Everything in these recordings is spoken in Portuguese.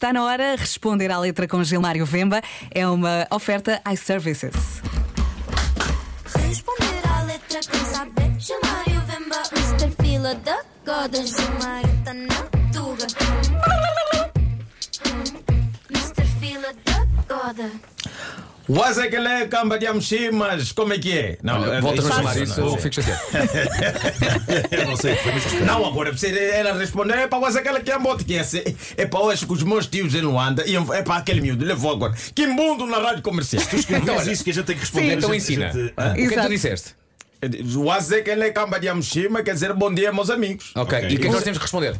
Está na hora de responder à letra com Gilmário Vemba. É uma oferta iServices. Responder à letra quem sabe Gilmário Vemba Mr. Fila da Goda Gilmário tá na tuga Mr. Fila da Goda Wazekele Kamba de Amshimas, como é que é? Não, é- Volta a chamar isso, não, eu fico chateado. Eu não sei, foi muito Não, agora precisa ela responder. É para aquela que é moto que é assim. É para hoje que os meus tios em Luanda. e É para aquele miúdo. Levou agora. Que mundo na rádio comercial. Então, é isso que a gente tem que responder. Sim, então gente- ensina. gente- O que é que tu disseste? Wazekele Kamba de Amshima quer dizer bom dia, meus amigos. Ok, e o que é que nós temos que responder?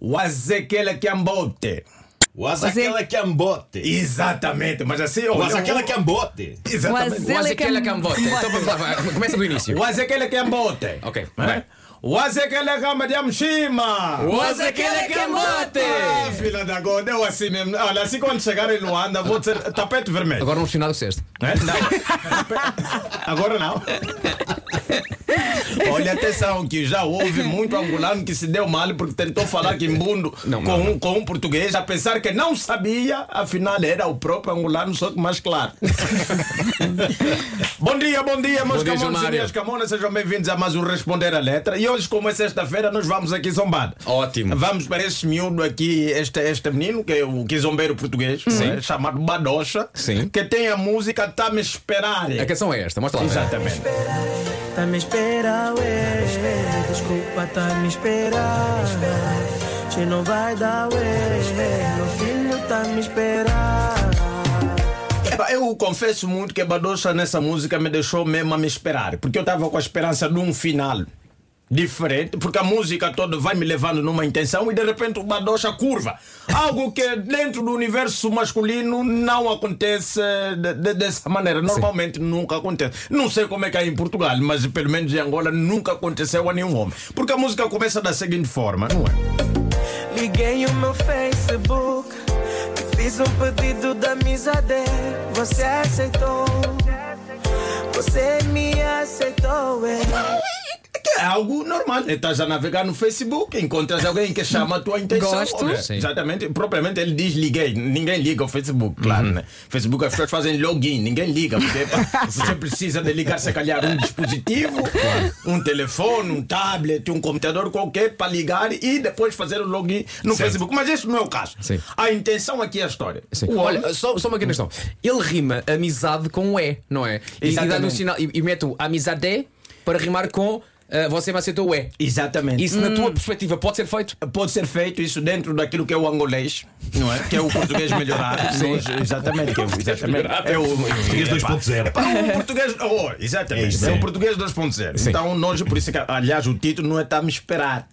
Wazekele Kiambote. Was aquela que ambote. Exatamente, mas assim. Was olha, aquela que ambote. Exatamente. Wazele- Mas aquela Cam- cambota. Então vamos lá, vai, começa do início. Wazekele Kiambote. Ok, É? vai. Wazekele Kamba de Amshima. Wazekele Kambote. Ah, filha da God, eu assim mesmo. Olha, assim quando chegar em Luanda, vou dizer tapete vermelho. Agora percebi nada do disseste. É? Não. Agora não. Olha, atenção, que já houve muito angolano que se deu mal porque tentou falar quimbundo Não, com, não, um, com um português, apesar que não sabia, afinal era o próprio angolano, só que mais claro. bom dia, bom dia, meus camones e minhas camonas, sejam bem-vindos a mais um Responder a Letra. E hoje, como é sexta-feira, nós vamos aqui zombar. Ótimo. Vamos para este miúdo aqui, este, este menino, que é o quizombeiro português, né, chamado Badocha, Sim. que tem a música Tá Me Esperar. A canção é esta, mostra lá. Exatamente. Tá me espera, ué. Desculpa, tá me esperar. Se não vai dar, ué. Meu filho tá me esperar. Epá, Eu confesso muito que Badocha nessa música me deixou mesmo a me esperar, porque eu estava com a esperança de um final diferente, porque a música toda vai me levando numa intenção e de repente o Badocha curva. Algo que dentro do universo masculino não acontece de- de- dessa maneira. Normalmente nunca acontece. Não sei como é que é em Portugal, mas pelo menos em Angola nunca aconteceu a nenhum homem. Porque a música começa da seguinte forma, não é? Liguei o meu Facebook. Fiz um pedido de amizade. Você aceitou. Você me aceitou, ué. É algo normal. Estás a navegar no Facebook, encontras alguém que chama a tua intenção. Gosto. Exatamente. Propriamente ele diz liguei. Ninguém liga ao Facebook, claro, né? Facebook as pessoas fazem login, ninguém liga. Porque você precisa de ligar, se calhar, um dispositivo, um telefone, um tablet, um computador qualquer para ligar e depois fazer o login no Facebook. Mas este não é o caso. Sim. A intenção aqui é a história. Homem- Olha, só, só uma pequena questão. Ele rima amizade com E, não é? E, e, dá-lhe um sinal, e, e mete o amizade para rimar com ah, você me aceitou o E. Exatamente. Isso, na tua perspectiva, pode ser feito? Pode ser feito isso dentro daquilo que é o angolês, não é? Que é o português melhorado. Nós, exatamente, que é o, exatamente. É o Português 2.0. Epá, O português. Oh, exatamente. É É, é. o português 2.0. Então, nós, por isso que, aliás, o título não é Tá me esperar,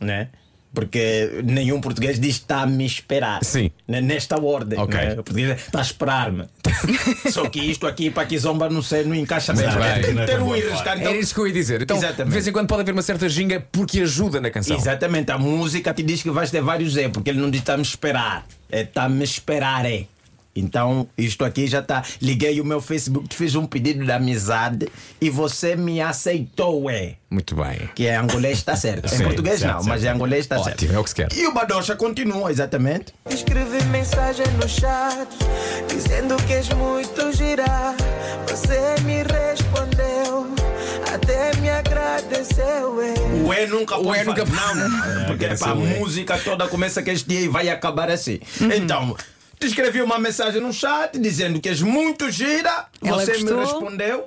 né? Porque nenhum português diz está a me esperar. Sim. Nesta ordem. Ok. né? O português está a esperar-me. Só que isto aqui para que zomba não sei, não encaixa bem. Tem que ter um é. Era isso que eu ia dizer. Então, Exatamente. de vez em quando pode haver uma certa ginga porque ajuda na canção. Exatamente, a música te diz que vais ter vários E, porque ele não diz está me esperar, é está me esperar. É. Então, isto aqui já está. Liguei o meu Facebook, te fiz um pedido de amizade e você me aceitou, é. Muito bem. Que é angolês está certo. Em Sim, português certo, não, certo. mas em angolês está certo. Ótimo, é o que se quer. E o Badocha continua, exatamente. Escrevi mensagem no chat dizendo que és muito girar. Você me respondeu, até me agradeceu. ué. O E nunca O E nunca-. Não, não. Porque Agradeceu pá, a E. música toda começa com este dia e vai acabar assim. Uhum. Então, te escrevi uma mensagem no chat dizendo que és muito gira, Ela você me gostou. respondeu.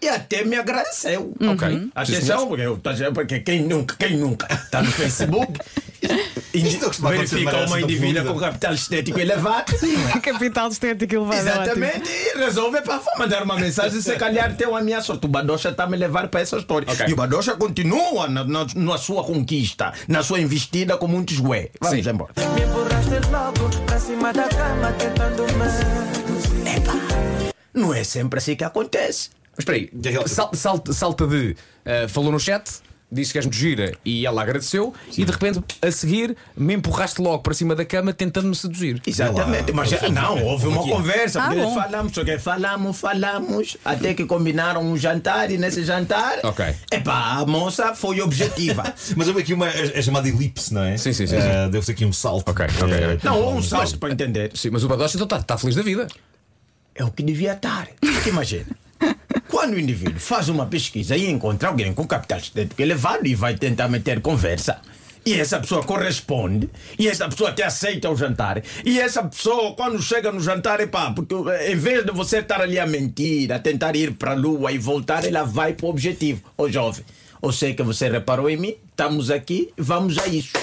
E até me agradeceu. Ok. Sim, Atenção, porque, eu, porque quem nunca, quem nunca está no Facebook é verifica uma indivídua com capital estético elevado. Capital estético elevado. Exatamente, e resolve para mandar uma mensagem. Se calhar tem uma minha sorte. O Badocha está a me levar para essa história. Ok. E o Badocha continua na, na, na sua conquista, na sua investida com muitos ué. Vamos Sim. embora. Me empurraste logo pra cima da cama, tentando me. Não é sempre assim que acontece. Mas espera aí, salta, salta de ah, falou no chat disse que és muito gira e ela agradeceu, e de repente, a seguir, me empurraste logo para cima da cama tentando-me seduzir. Exatamente, mas não, houve uma conversa, Ah, porque falamos, só que falamos, falamos, até que combinaram um jantar e nesse jantar, Ok. epá, a moça foi objetiva. Mas houve aqui uma. É chamada elipse, não é? Sim, sim, sim, Eh, Deu-se aqui um salto. Ok, ok, ok. não, houve um salto para entender. Sim, mas o Badocha então está feliz da vida. É o que devia estar. Porque imagina, quando o indivíduo faz uma pesquisa e encontra alguém com capital estético elevado e vai tentar meter conversa, e essa pessoa corresponde, e essa pessoa te aceita ao jantar, e essa pessoa, quando chega no jantar, epá, porque eh, em vez de você estar ali a mentir, a tentar ir para a lua e voltar, ela vai para o objetivo. Ô jovem, eu sei que você reparou em mim, estamos aqui, vamos a isso.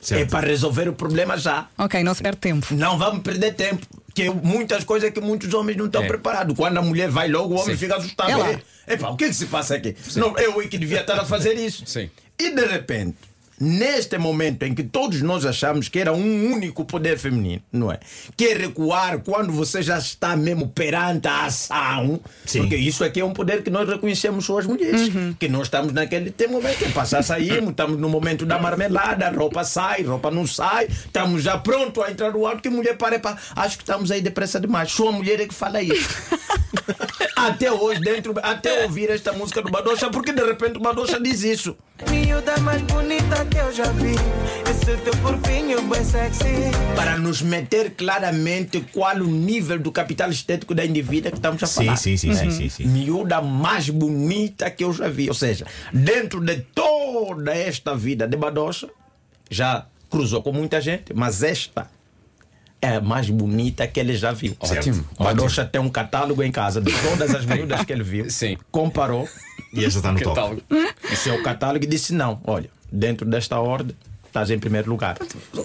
Certo. É para resolver o problema já. Ok, não se perde tempo. Não vamos perder tempo. Que é muitas coisas que muitos homens não estão É. preparados. Quando a mulher vai logo, o homem Sim. fica assustado. É lá. É, Epá, o que é que se passa aqui? Não, eu é que devia estar a fazer isso. Sim. E de repente, neste momento em que todos nós achamos que era um único poder feminino, não é? Que é recuar quando você já está mesmo perante a ação. Sim. Porque isso aqui é um poder que nós reconhecemos só as mulheres. Que nós estamos naquele momento. Passar saímos, estamos no momento da marmelada, a roupa sai, a roupa não sai, estamos já pronto a entrar no alto, que mulher para, para. Acho que estamos aí depressa demais. Só a mulher é que fala isso. até hoje, dentro, até ouvir esta música do Badocha, porque de repente o Badocha diz isso. Miúda mais bonita que eu já vi. Esse teu corpinho bem sexy. Para nos meter claramente qual o nível do capital estético da indivídua que estamos a Sim, falar. sim, sim, sim, sim, sim. Miúda mais bonita que eu já vi. Ou seja, dentro de toda esta vida de Badocha, já cruzou com muita gente, mas esta é a mais bonita que ele já viu. Ótimo, Badocha tem um catálogo em casa de todas as miúdas que ele viu. Sim. Comparou. E esta está no top. Catálogo. Esse é o catálogo e disse: não, olha, dentro desta ordem, estás em primeiro lugar.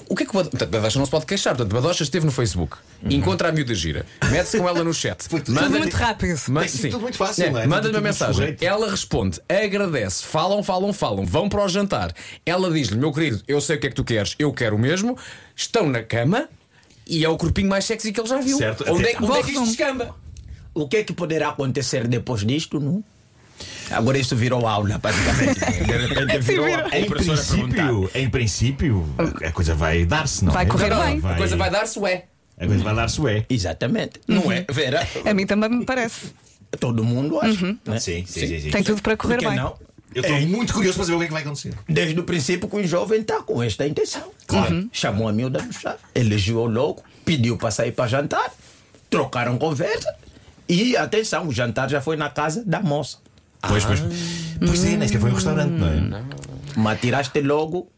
O que é que o Bad- Portanto, Badocha não se pode queixar? Portanto, Badocha esteve no Facebook, encontra a miúda gira, mete-se com ela no chat, Tudo manda-lhe- muito rápido. Tem sido tudo muito fácil, É, não é? Manda-lhe Tudo uma mensagem. Ela responde, agradece, falam, falam, falam, vão para o jantar. Ela diz-lhe, meu querido, eu sei o que é que tu queres, eu quero o mesmo. Estão na cama e é o corpinho mais sexy que ele já viu. Certo. Onde é, onde é que isto descamba? O que é que poderá acontecer depois disto, não? Agora isso virou aula, praticamente. De repente virou a Em princípio, em princípio, a coisa vai dar-se, não Vai é? correr bem. A coisa vai dar-se, ué. A coisa vai dar-se, ué. Exatamente. Não é, Vera? A mim também me parece. Todo mundo acha. né? Sim, sim, sim. sim. Tem tudo para correr bem. não? Eu estou muito curioso para saber o que é que vai acontecer. Desde o princípio que o jovem está com esta intenção. Claro. Chamou a miúda do chá, elegeu logo, pediu para sair para jantar, trocaram conversa e, atenção, o jantar já foi na casa da moça. Pois, pois. Pois é, nem sequer foi um restaurante, não é? Mas tiraste logo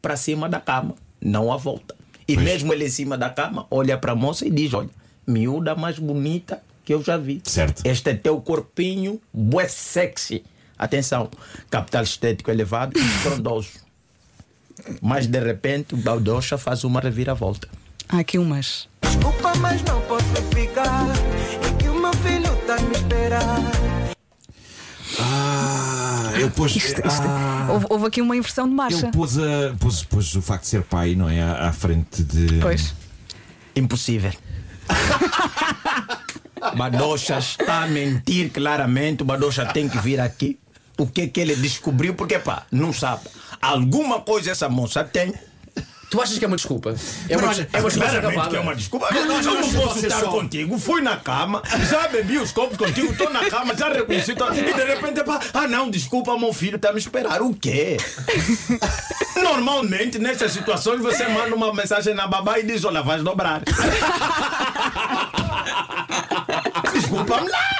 para cima da cama, não a volta. E Pois. mesmo ele em cima da cama, olha para a moça e diz: Olha, miúda mais bonita que eu já vi. Certo. Este é teu corpinho, bué sexy. Atenção, capital estético elevado e estrondoso. Mas de repente o Baldocha faz uma reviravolta. Há aqui umas. Desculpa, mas não posso ficar. É que o meu filho tá a me esperar. Ah, ele pôs. Isto, isto- Ah, houve, houve aqui uma inversão de marcha. ele pôs, a, pôs, pôs o facto de ser pai, não é? À, à frente de. Pois. Impossível. Badocha está a mentir claramente. O Badocha tem que vir aqui. O que é que ele descobriu? Porque, pá, não sabe. Alguma coisa essa moça tem. Tu achas que é uma desculpa? É uma, é uma desculpa claramente que é uma desculpa. Eu não, não, não posso estar só. contigo. Fui na cama, já bebi os copos contigo, estou na cama, já reconheci. Tô... E de repente, pá, ah não, desculpa, meu filho está a me esperar. O quê? Normalmente, nessas situações, você manda uma mensagem na babá e diz: Olha, vais dobrar. Desculpa-me lá.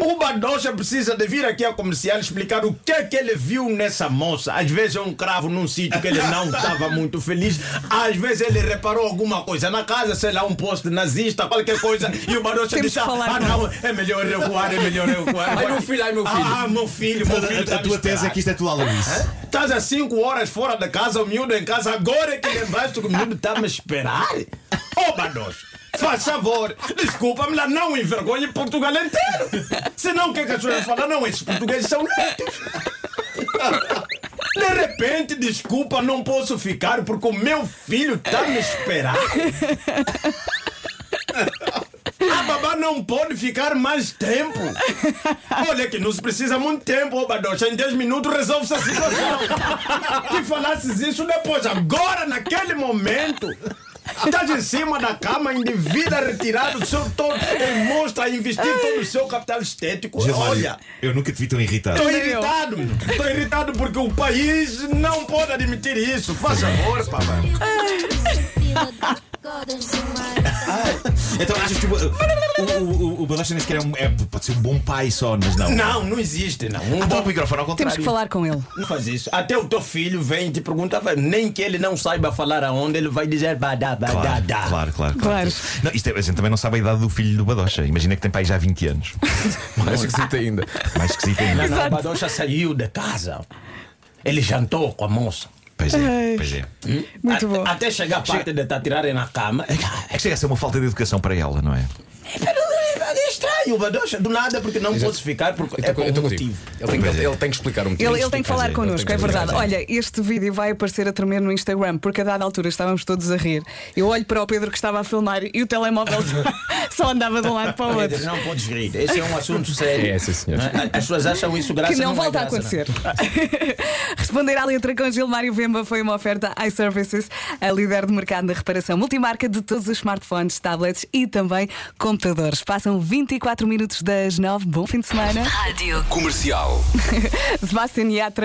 O Badocha precisa de vir aqui a comercial explicar o que é que ele viu nessa moça. Às vezes é um cravo num sítio que ele não estava muito feliz. Às vezes ele reparou alguma coisa na casa, sei lá, um posto nazista, qualquer coisa. E o Badocha disse: Ah, não, é melhor recuar, é melhor recuar. Ai, meu filho, ai, meu filho. Ah, meu filho, meu filho. tá A, a tua tese é que isto é tudo Aloysio. Estás há 5 horas fora da casa, o miúdo em casa, agora é que lembraste que o miúdo está a me esperar? Ô, oh, Badocha, faz favor, desculpa-me lá, não envergonhe Portugal inteiro. Senão o que, é que as pessoas vão falar? Não, esses portugueses são netos. De repente, desculpa, não posso ficar porque o meu filho está me esperar. A babá não pode ficar mais tempo. Olha que não se precisa muito tempo, ô Badocha. Em 10 minutos resolve-se a situação. que falasses isso depois, agora, naquele momento. Estás em cima da cama, indevida, retirado do seu todo, mostra a investir todo o seu capital estético. Olha, eu nunca te vi tão irritado. estou irritado, estou irritado porque o país não pode admitir isso. Faz favor, papai. Da Gilmário. Então achas que o, o, o, o Badocha nem sequer é, um, é- pode ser um bom pai só, mas não. Não, não existe, não. Um Então o bom microfone ao Temos contrário. que falar com ele. Não faz isso. Até o teu filho vem e te pergunta, nem que ele não saiba falar aonde, ele vai dizer badá, badá, Claro, dá. claro, claro. Claro. Não, isto é, a gente também não sabe a idade do filho do Badocha. Imagina que tem pai já há 20 anos. Mais esquisito ainda. Mais esquisito ainda. Não, não, o Badocha saiu de casa. Ele jantou com a moça. Pois é, pois é. Muito A- bom. Até chegar a parte de te tirarem na cama. É que chega a ser uma falta de educação para ela, não é? É estranho, o Badocha, do nada, porque não podes ficar, porque Eu é tô- por eu tô um motivo. Ele tem, que- ele tem que explicar um motivo. Ele, ele tem que falar connosco, é ele verdade. Olha, este vídeo vai aparecer a tremer no Instagram, porque a dada altura estávamos todos a rir. Eu olho para o Pedro que estava a filmar e o telemóvel só andava de um lado para o outro. Pedro, Não podes rir. Esse é um assunto sério. É, sim, senhor. Não é? As pessoas acham isso graça Que não é volta a graça, acontecer. Responder à letra com Gilmário Vemba foi uma oferta iServices, a líder de mercado na reparação multimarca de todos os smartphones, tablets e também computadores. Passam 24 minutos das 9. Bom fim de semana. Rádio. Comercial. Sebastian Yatra